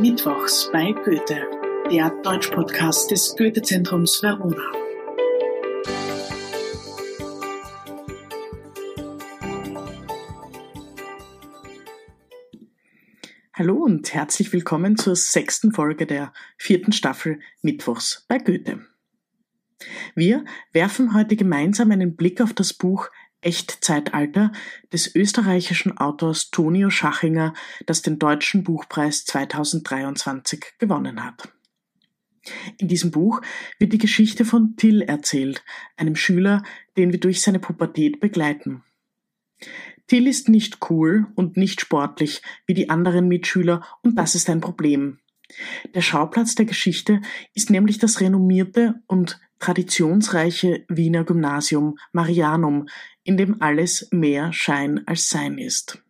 Mittwochs bei Goethe, der Deutsch-Podcast des Goethe-Zentrums Verona. Hallo und herzlich willkommen zur sechsten Folge der vierten Staffel Mittwochs bei Goethe. Wir werfen heute gemeinsam einen Blick auf das Buch Echtzeitalter des österreichischen Autors Tonio Schachinger, das den Deutschen Buchpreis 2023 gewonnen hat. In diesem Buch wird die Geschichte von Till erzählt, einem Schüler, den wir durch seine Pubertät begleiten. Till ist nicht cool und nicht sportlich wie die anderen Mitschüler und das ist ein Problem. Der Schauplatz der Geschichte ist nämlich das renommierte und traditionsreiche Wiener Gymnasium Marianum, in dem alles mehr Schein als Sein ist.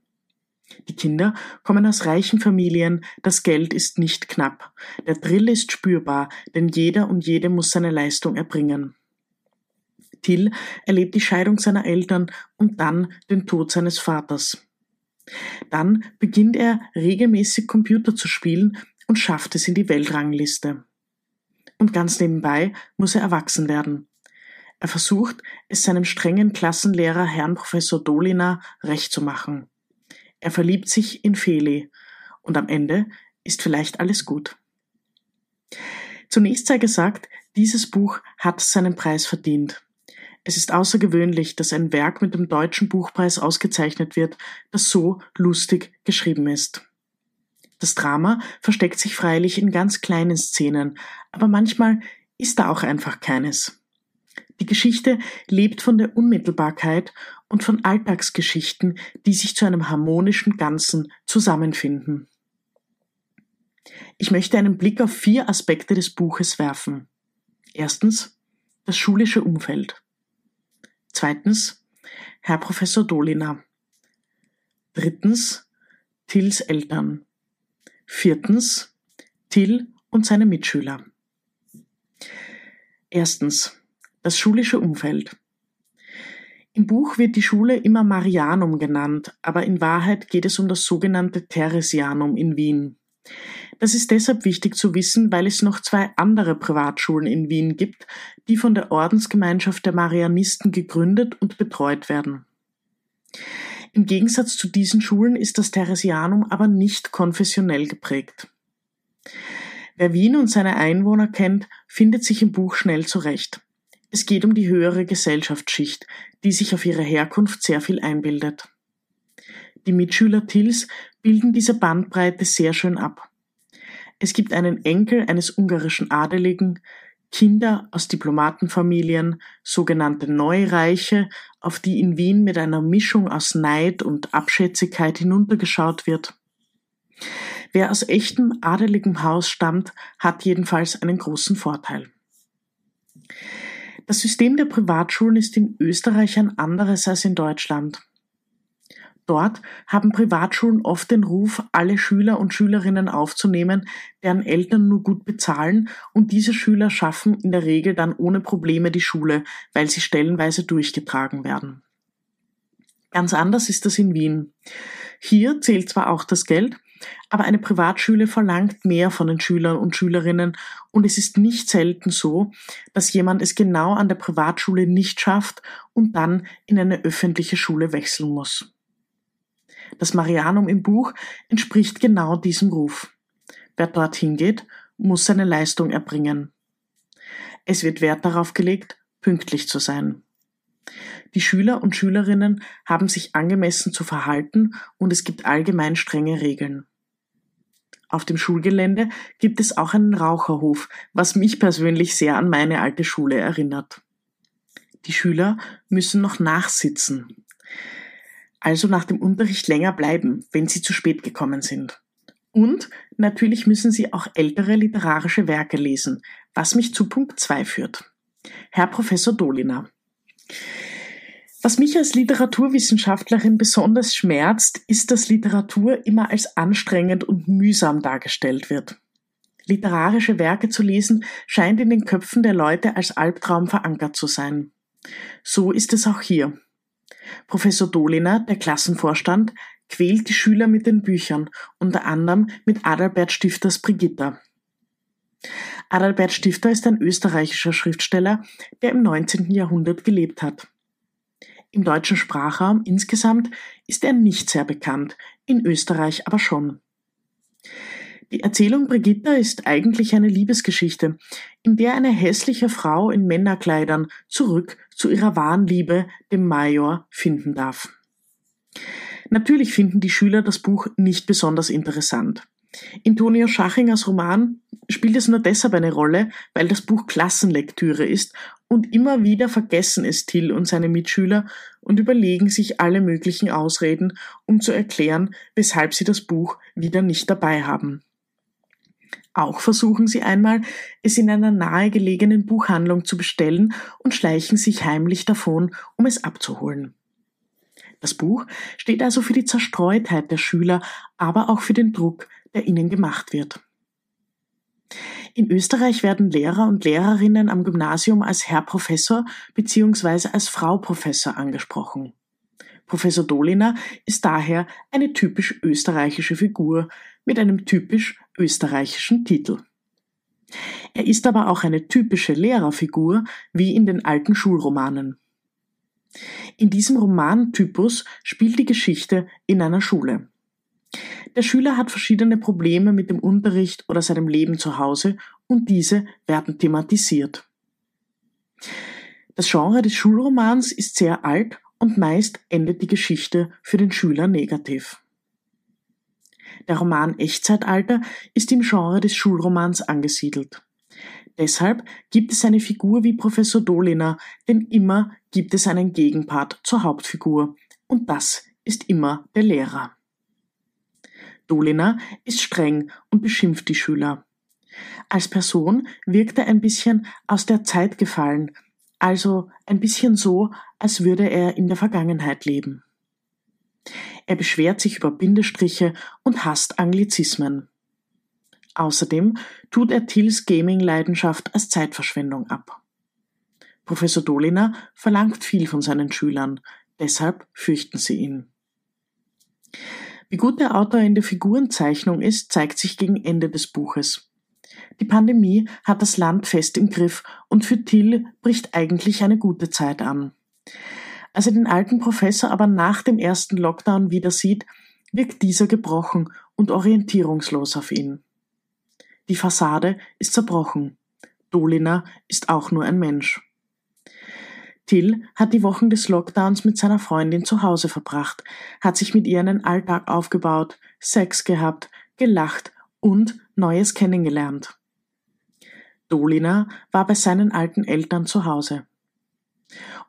Die Kinder kommen aus reichen Familien, das Geld ist nicht knapp, der Drill ist spürbar, denn jeder und jede muss seine Leistung erbringen. Till erlebt die Scheidung seiner Eltern und dann den Tod seines Vaters. Dann beginnt er regelmäßig Computer zu spielen und schafft es in die Weltrangliste. Und ganz nebenbei muss er erwachsen werden. Er versucht, es seinem strengen Klassenlehrer Herrn Professor Dolina recht zu machen. Er verliebt sich in Feli und am Ende ist vielleicht alles gut. Zunächst sei gesagt, dieses Buch hat seinen Preis verdient. Es ist außergewöhnlich, dass ein Werk mit dem Deutschen Buchpreis ausgezeichnet wird, das so lustig geschrieben ist. Das Drama versteckt sich freilich in ganz kleinen Szenen, aber manchmal ist da auch einfach keines. Die Geschichte lebt von der Unmittelbarkeit und von Alltagsgeschichten, die sich zu einem harmonischen Ganzen zusammenfinden. Ich möchte einen Blick auf vier Aspekte des Buches werfen. Erstens das schulische Umfeld. Zweitens Herr Professor Dolina. Drittens Tills Eltern. Viertens Till und seine Mitschüler. Erstens das schulische Umfeld. Im Buch wird die Schule immer Marianum genannt, aber in Wahrheit geht es um das sogenannte Theresianum in Wien. Das ist deshalb wichtig zu wissen, weil es noch zwei andere Privatschulen in Wien gibt, die von der Ordensgemeinschaft der Marianisten gegründet und betreut werden. Im Gegensatz zu diesen Schulen ist das Theresianum aber nicht konfessionell geprägt. Wer Wien und seine Einwohner kennt, findet sich im Buch schnell zurecht. Es geht um die höhere Gesellschaftsschicht, die sich auf ihre Herkunft sehr viel einbildet. Die Mitschüler Tills bilden diese Bandbreite sehr schön ab. Es gibt einen Enkel eines ungarischen Adeligen, Kinder aus Diplomatenfamilien, sogenannte Neureiche, auf die in Wien mit einer Mischung aus Neid und Abschätzigkeit hinuntergeschaut wird. Wer aus echtem adeligem Haus stammt, hat jedenfalls einen großen Vorteil. Das System der Privatschulen ist in Österreich ein anderes als in Deutschland. Dort haben Privatschulen oft den Ruf, alle Schüler und Schülerinnen aufzunehmen, deren Eltern nur gut bezahlen, und diese Schüler schaffen in der Regel dann ohne Probleme die Schule, weil sie stellenweise durchgetragen werden. Ganz anders ist das in Wien. Hier zählt zwar auch das Geld, aber eine Privatschule verlangt mehr von den Schülern und Schülerinnen und es ist nicht selten so, dass jemand es genau an der Privatschule nicht schafft und dann in eine öffentliche Schule wechseln muss. Das Marianum im Buch entspricht genau diesem Ruf. Wer dorthin geht, muss seine Leistung erbringen. Es wird Wert darauf gelegt, pünktlich zu sein. Die Schüler und Schülerinnen haben sich angemessen zu verhalten und es gibt allgemein strenge Regeln. Auf dem Schulgelände gibt es auch einen Raucherhof, was mich persönlich sehr an meine alte Schule erinnert. Die Schüler müssen noch nachsitzen, also nach dem Unterricht länger bleiben, wenn sie zu spät gekommen sind. Und natürlich müssen sie auch ältere literarische Werke lesen, was mich zu Punkt 2 führt. Herr Professor Dolina. Was mich als Literaturwissenschaftlerin besonders schmerzt, ist, dass Literatur immer als anstrengend und mühsam dargestellt wird. Literarische Werke zu lesen scheint in den Köpfen der Leute als Albtraum verankert zu sein. So ist es auch hier. Professor Doliner, der Klassenvorstand, quält die Schüler mit den Büchern, unter anderem mit Adalbert Stifters Brigitta. Adalbert Stifter ist ein österreichischer Schriftsteller, der im 19. Jahrhundert gelebt hat. Im deutschen Sprachraum insgesamt ist er nicht sehr bekannt, in Österreich aber schon. Die Erzählung Brigitta ist eigentlich eine Liebesgeschichte, in der eine hässliche Frau in Männerkleidern zurück zu ihrer wahren Liebe, dem Major, finden darf. Natürlich finden die Schüler das Buch nicht besonders interessant. In Tonio Schachingers Roman spielt es nur deshalb eine Rolle, weil das Buch Klassenlektüre ist und immer wieder vergessen es Till und seine Mitschüler und überlegen sich alle möglichen Ausreden, um zu erklären, weshalb sie das Buch wieder nicht dabei haben. Auch versuchen sie einmal, es in einer nahegelegenen Buchhandlung zu bestellen und schleichen sich heimlich davon, um es abzuholen. Das Buch steht also für die Zerstreutheit der Schüler, aber auch für den Druck, der ihnen gemacht wird. In Österreich werden Lehrer und Lehrerinnen am Gymnasium als Herr Professor bzw. als Frau Professor angesprochen. Professor Doliner ist daher eine typisch österreichische Figur mit einem typisch österreichischen Titel. Er ist aber auch eine typische Lehrerfigur wie in den alten Schulromanen. In diesem Romantypus spielt die Geschichte in einer Schule. Der Schüler hat verschiedene Probleme mit dem Unterricht oder seinem Leben zu Hause und diese werden thematisiert. Das Genre des Schulromans ist sehr alt und meist endet die Geschichte für den Schüler negativ. Der Roman Echtzeitalter ist im Genre des Schulromans angesiedelt. Deshalb gibt es eine Figur wie Professor Doliner, denn immer gibt es einen Gegenpart zur Hauptfigur, und das ist immer der Lehrer. Doliner ist streng und beschimpft die Schüler. Als Person wirkt er ein bisschen aus der Zeit gefallen, also ein bisschen so, als würde er in der Vergangenheit leben. Er beschwert sich über Bindestriche und hasst Anglizismen. Außerdem tut er Tills Gaming-Leidenschaft als Zeitverschwendung ab. Professor Doliner verlangt viel von seinen Schülern, deshalb fürchten sie ihn. Wie gut der Autor in der Figurenzeichnung ist, zeigt sich gegen Ende des Buches. Die Pandemie hat das Land fest im Griff und für Till bricht eigentlich eine gute Zeit an. Als er den alten Professor aber nach dem ersten Lockdown wieder sieht, wirkt dieser gebrochen und orientierungslos auf ihn. Die Fassade ist zerbrochen. Dolina ist auch nur ein Mensch. Till hat die Wochen des Lockdowns mit seiner Freundin zu Hause verbracht, hat sich mit ihr einen Alltag aufgebaut, Sex gehabt, gelacht und Neues kennengelernt. Dolina war bei seinen alten Eltern zu Hause.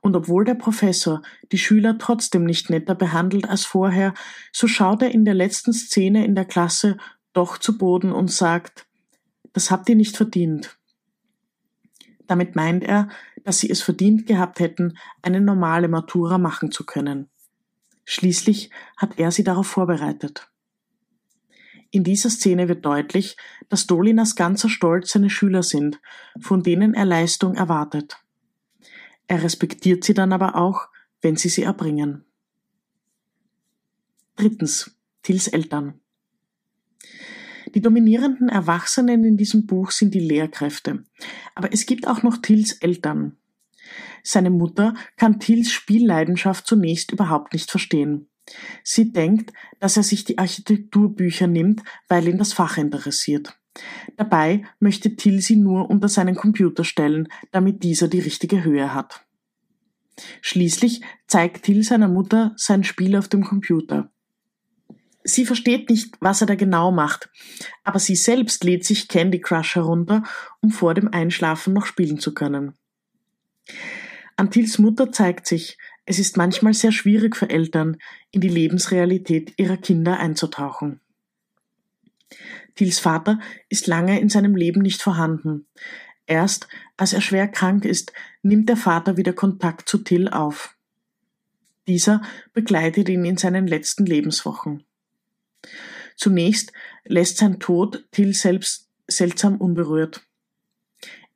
Und obwohl der Professor die Schüler trotzdem nicht netter behandelt als vorher, so schaut er in der letzten Szene in der Klasse doch zu Boden und sagt, das habt ihr nicht verdient. Damit meint er, dass sie es verdient gehabt hätten, eine normale Matura machen zu können. Schließlich hat er sie darauf vorbereitet. In dieser Szene wird deutlich, dass Dolinas ganzer Stolz seine Schüler sind, von denen er Leistung erwartet. Er respektiert sie dann aber auch, wenn sie sie erbringen. Drittens. Tils Eltern. Die dominierenden Erwachsenen in diesem Buch sind die Lehrkräfte. Aber es gibt auch noch Tils Eltern. Seine Mutter kann Tils Spielleidenschaft zunächst überhaupt nicht verstehen. Sie denkt, dass er sich die Architekturbücher nimmt, weil ihn das Fach interessiert. Dabei möchte Till sie nur unter seinen Computer stellen, damit dieser die richtige Höhe hat. Schließlich zeigt Till seiner Mutter sein Spiel auf dem Computer. Sie versteht nicht, was er da genau macht, aber sie selbst lädt sich Candy Crush herunter, um vor dem Einschlafen noch spielen zu können. An Tils Mutter zeigt sich, es ist manchmal sehr schwierig für Eltern, in die Lebensrealität ihrer Kinder einzutauchen. Tils Vater ist lange in seinem Leben nicht vorhanden. Erst als er schwer krank ist, nimmt der Vater wieder Kontakt zu Till auf. Dieser begleitet ihn in seinen letzten Lebenswochen. Zunächst lässt sein Tod Till selbst seltsam unberührt.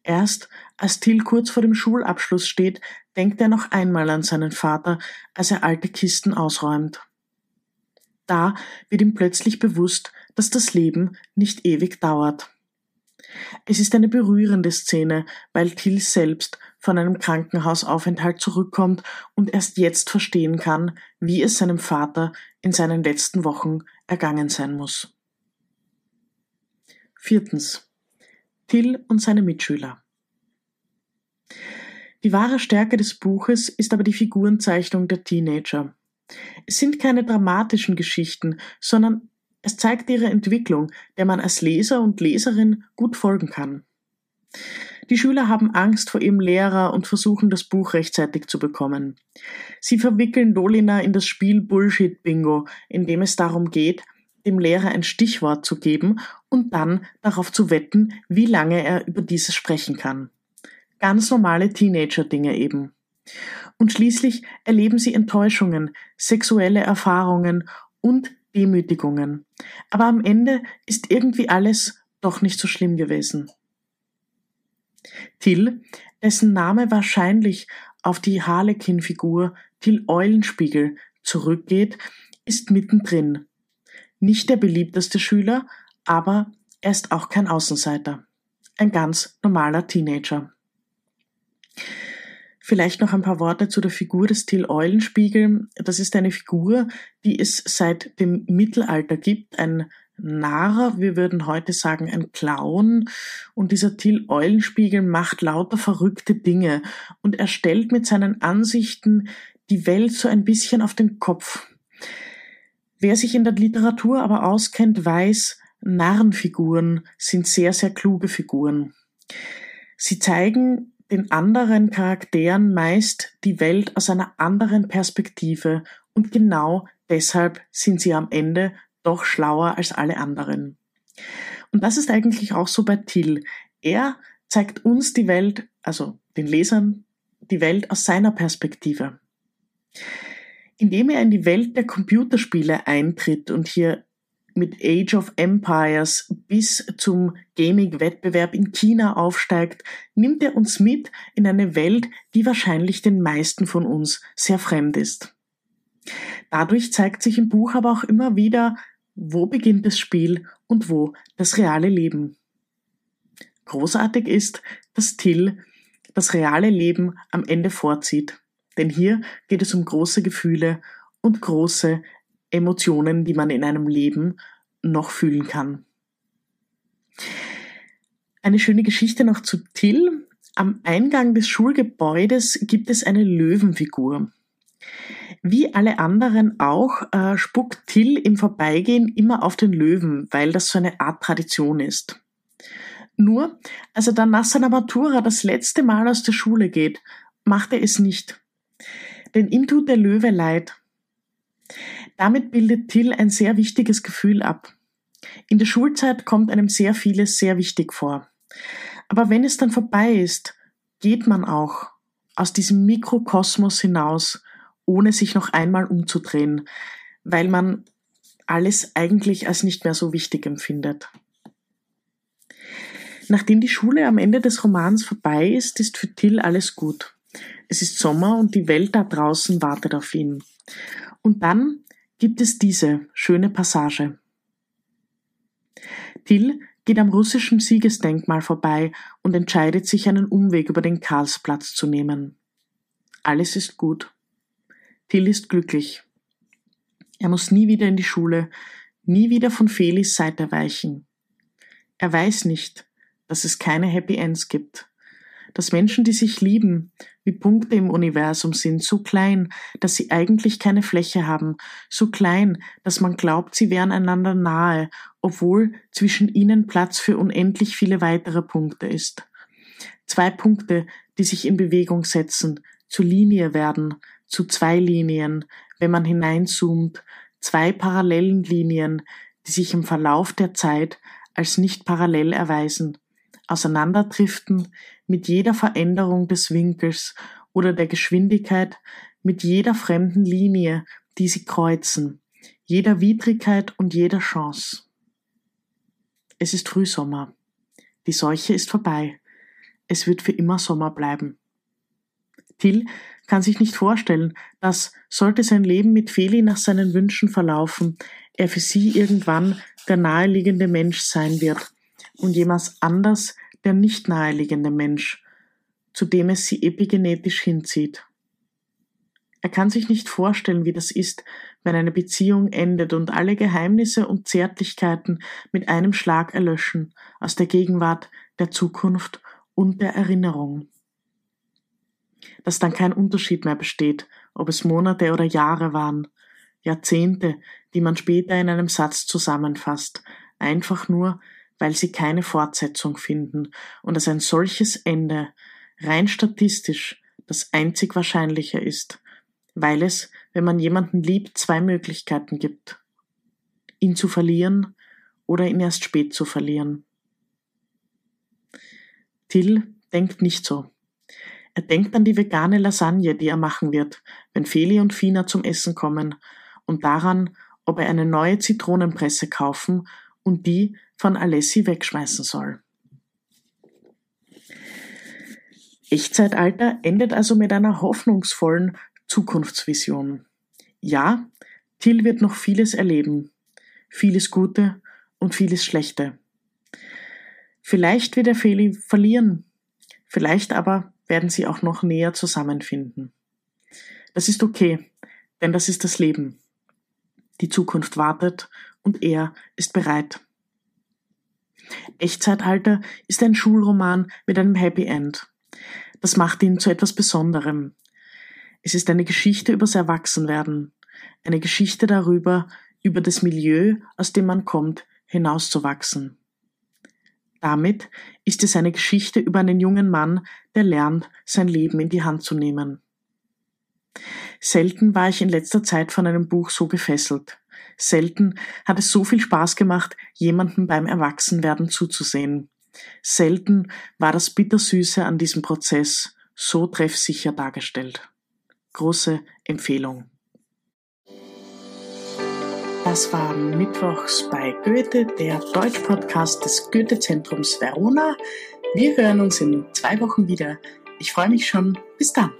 Erst als Till kurz vor dem Schulabschluss steht, denkt er noch einmal an seinen Vater, als er alte Kisten ausräumt. Da wird ihm plötzlich bewusst, dass das Leben nicht ewig dauert. Es ist eine berührende Szene, weil Till selbst von einem Krankenhausaufenthalt zurückkommt und erst jetzt verstehen kann, wie es seinem Vater in seinen letzten Wochen ergangen sein muss. Viertens. Till und seine Mitschüler. Die wahre Stärke des Buches ist aber die Figurenzeichnung der Teenager. Es sind keine dramatischen Geschichten, sondern es zeigt ihre Entwicklung, der man als Leser und Leserin gut folgen kann. Die Schüler haben Angst vor ihrem Lehrer und versuchen, das Buch rechtzeitig zu bekommen. Sie verwickeln Dolina in das Spiel Bullshit Bingo, in dem es darum geht, dem Lehrer ein Stichwort zu geben und dann darauf zu wetten, wie lange er über dieses sprechen kann. Ganz normale Teenager-Dinge eben. Und schließlich erleben sie Enttäuschungen, sexuelle Erfahrungen und Demütigungen. Aber am Ende ist irgendwie alles doch nicht so schlimm gewesen. Till, dessen Name wahrscheinlich auf die Harlequin-Figur Till Eulenspiegel zurückgeht, ist mittendrin. Nicht der beliebteste Schüler, aber er ist auch kein Außenseiter. Ein ganz normaler Teenager. Vielleicht noch ein paar Worte zu der Figur des Till Eulenspiegel. Das ist eine Figur, die es seit dem Mittelalter gibt, ein Narr, wir würden heute sagen ein Clown. Und dieser Till Eulenspiegel macht lauter verrückte Dinge und er stellt mit seinen Ansichten die Welt so ein bisschen auf den Kopf. Wer sich in der Literatur aber auskennt, weiß, Narrenfiguren sind sehr, sehr kluge Figuren. Sie zeigen den anderen Charakteren meist die Welt aus einer anderen Perspektive und genau deshalb sind sie am Ende doch schlauer als alle anderen. Und das ist eigentlich auch so bei Till. Er zeigt uns die Welt, also den Lesern, die Welt aus seiner Perspektive. Indem er in die Welt der Computerspiele eintritt und hier mit Age of Empires bis zum Gaming-Wettbewerb in China aufsteigt, nimmt er uns mit in eine Welt, die wahrscheinlich den meisten von uns sehr fremd ist. Dadurch zeigt sich im Buch aber auch immer wieder, wo beginnt das Spiel und wo das reale Leben. Großartig ist, dass Till das reale Leben am Ende vorzieht, denn hier geht es um große Gefühle und große Emotionen, die man in einem Leben noch fühlen kann. Eine schöne Geschichte noch zu Till. Am Eingang des Schulgebäudes gibt es eine Löwenfigur. Wie alle anderen auch, äh, spuckt Till im Vorbeigehen immer auf den Löwen, weil das so eine Art Tradition ist. Nur, als er dann nach seiner Matura das letzte Mal aus der Schule geht, macht er es nicht. Denn ihm tut der Löwe leid. Damit bildet Till ein sehr wichtiges Gefühl ab. In der Schulzeit kommt einem sehr vieles sehr wichtig vor. Aber wenn es dann vorbei ist, geht man auch aus diesem Mikrokosmos hinaus, ohne sich noch einmal umzudrehen, weil man alles eigentlich als nicht mehr so wichtig empfindet. Nachdem die Schule am Ende des Romans vorbei ist, ist für Till alles gut. Es ist Sommer und die Welt da draußen wartet auf ihn. Und dann gibt es diese schöne Passage. Till geht am russischen Siegesdenkmal vorbei und entscheidet sich, einen Umweg über den Karlsplatz zu nehmen. Alles ist gut. Till ist glücklich. Er muss nie wieder in die Schule, nie wieder von Felis Seite weichen. Er weiß nicht, dass es keine Happy Ends gibt dass Menschen, die sich lieben, wie Punkte im Universum sind, so klein, dass sie eigentlich keine Fläche haben, so klein, dass man glaubt, sie wären einander nahe, obwohl zwischen ihnen Platz für unendlich viele weitere Punkte ist. Zwei Punkte, die sich in Bewegung setzen, zur Linie werden, zu zwei Linien, wenn man hineinzoomt, zwei parallelen Linien, die sich im Verlauf der Zeit als nicht parallel erweisen, auseinanderdriften mit jeder Veränderung des Winkels oder der Geschwindigkeit, mit jeder fremden Linie, die sie kreuzen, jeder Widrigkeit und jeder Chance. Es ist Frühsommer. Die Seuche ist vorbei. Es wird für immer Sommer bleiben. Till kann sich nicht vorstellen, dass, sollte sein Leben mit Feli nach seinen Wünschen verlaufen, er für sie irgendwann der naheliegende Mensch sein wird und jemals anders der nicht naheliegende Mensch, zu dem es sie epigenetisch hinzieht. Er kann sich nicht vorstellen, wie das ist, wenn eine Beziehung endet und alle Geheimnisse und Zärtlichkeiten mit einem Schlag erlöschen aus der Gegenwart, der Zukunft und der Erinnerung. Dass dann kein Unterschied mehr besteht, ob es Monate oder Jahre waren, Jahrzehnte, die man später in einem Satz zusammenfasst, einfach nur, weil sie keine Fortsetzung finden und dass ein solches Ende rein statistisch das einzig Wahrscheinliche ist, weil es, wenn man jemanden liebt, zwei Möglichkeiten gibt. Ihn zu verlieren oder ihn erst spät zu verlieren. Till denkt nicht so. Er denkt an die vegane Lasagne, die er machen wird, wenn Feli und Fina zum Essen kommen, und daran, ob er eine neue Zitronenpresse kaufen und die von Alessi wegschmeißen soll. Echtzeitalter endet also mit einer hoffnungsvollen Zukunftsvision. Ja, Till wird noch vieles erleben, vieles Gute und vieles Schlechte. Vielleicht wird er Feli verlieren, vielleicht aber werden sie auch noch näher zusammenfinden. Das ist okay, denn das ist das Leben. Die Zukunft wartet und er ist bereit. Echtzeitalter ist ein Schulroman mit einem Happy End. Das macht ihn zu etwas Besonderem. Es ist eine Geschichte übers Erwachsenwerden, eine Geschichte darüber, über das Milieu, aus dem man kommt, hinauszuwachsen. Damit ist es eine Geschichte über einen jungen Mann, der lernt, sein Leben in die Hand zu nehmen. Selten war ich in letzter Zeit von einem Buch so gefesselt. Selten hat es so viel Spaß gemacht, jemandem beim Erwachsenwerden zuzusehen. Selten war das Bittersüße an diesem Prozess so treffsicher dargestellt. Große Empfehlung. Das war Mittwochs bei Goethe, der Deutsch-Podcast des Goethe-Zentrums Verona. Wir hören uns in zwei Wochen wieder. Ich freue mich schon. Bis dann.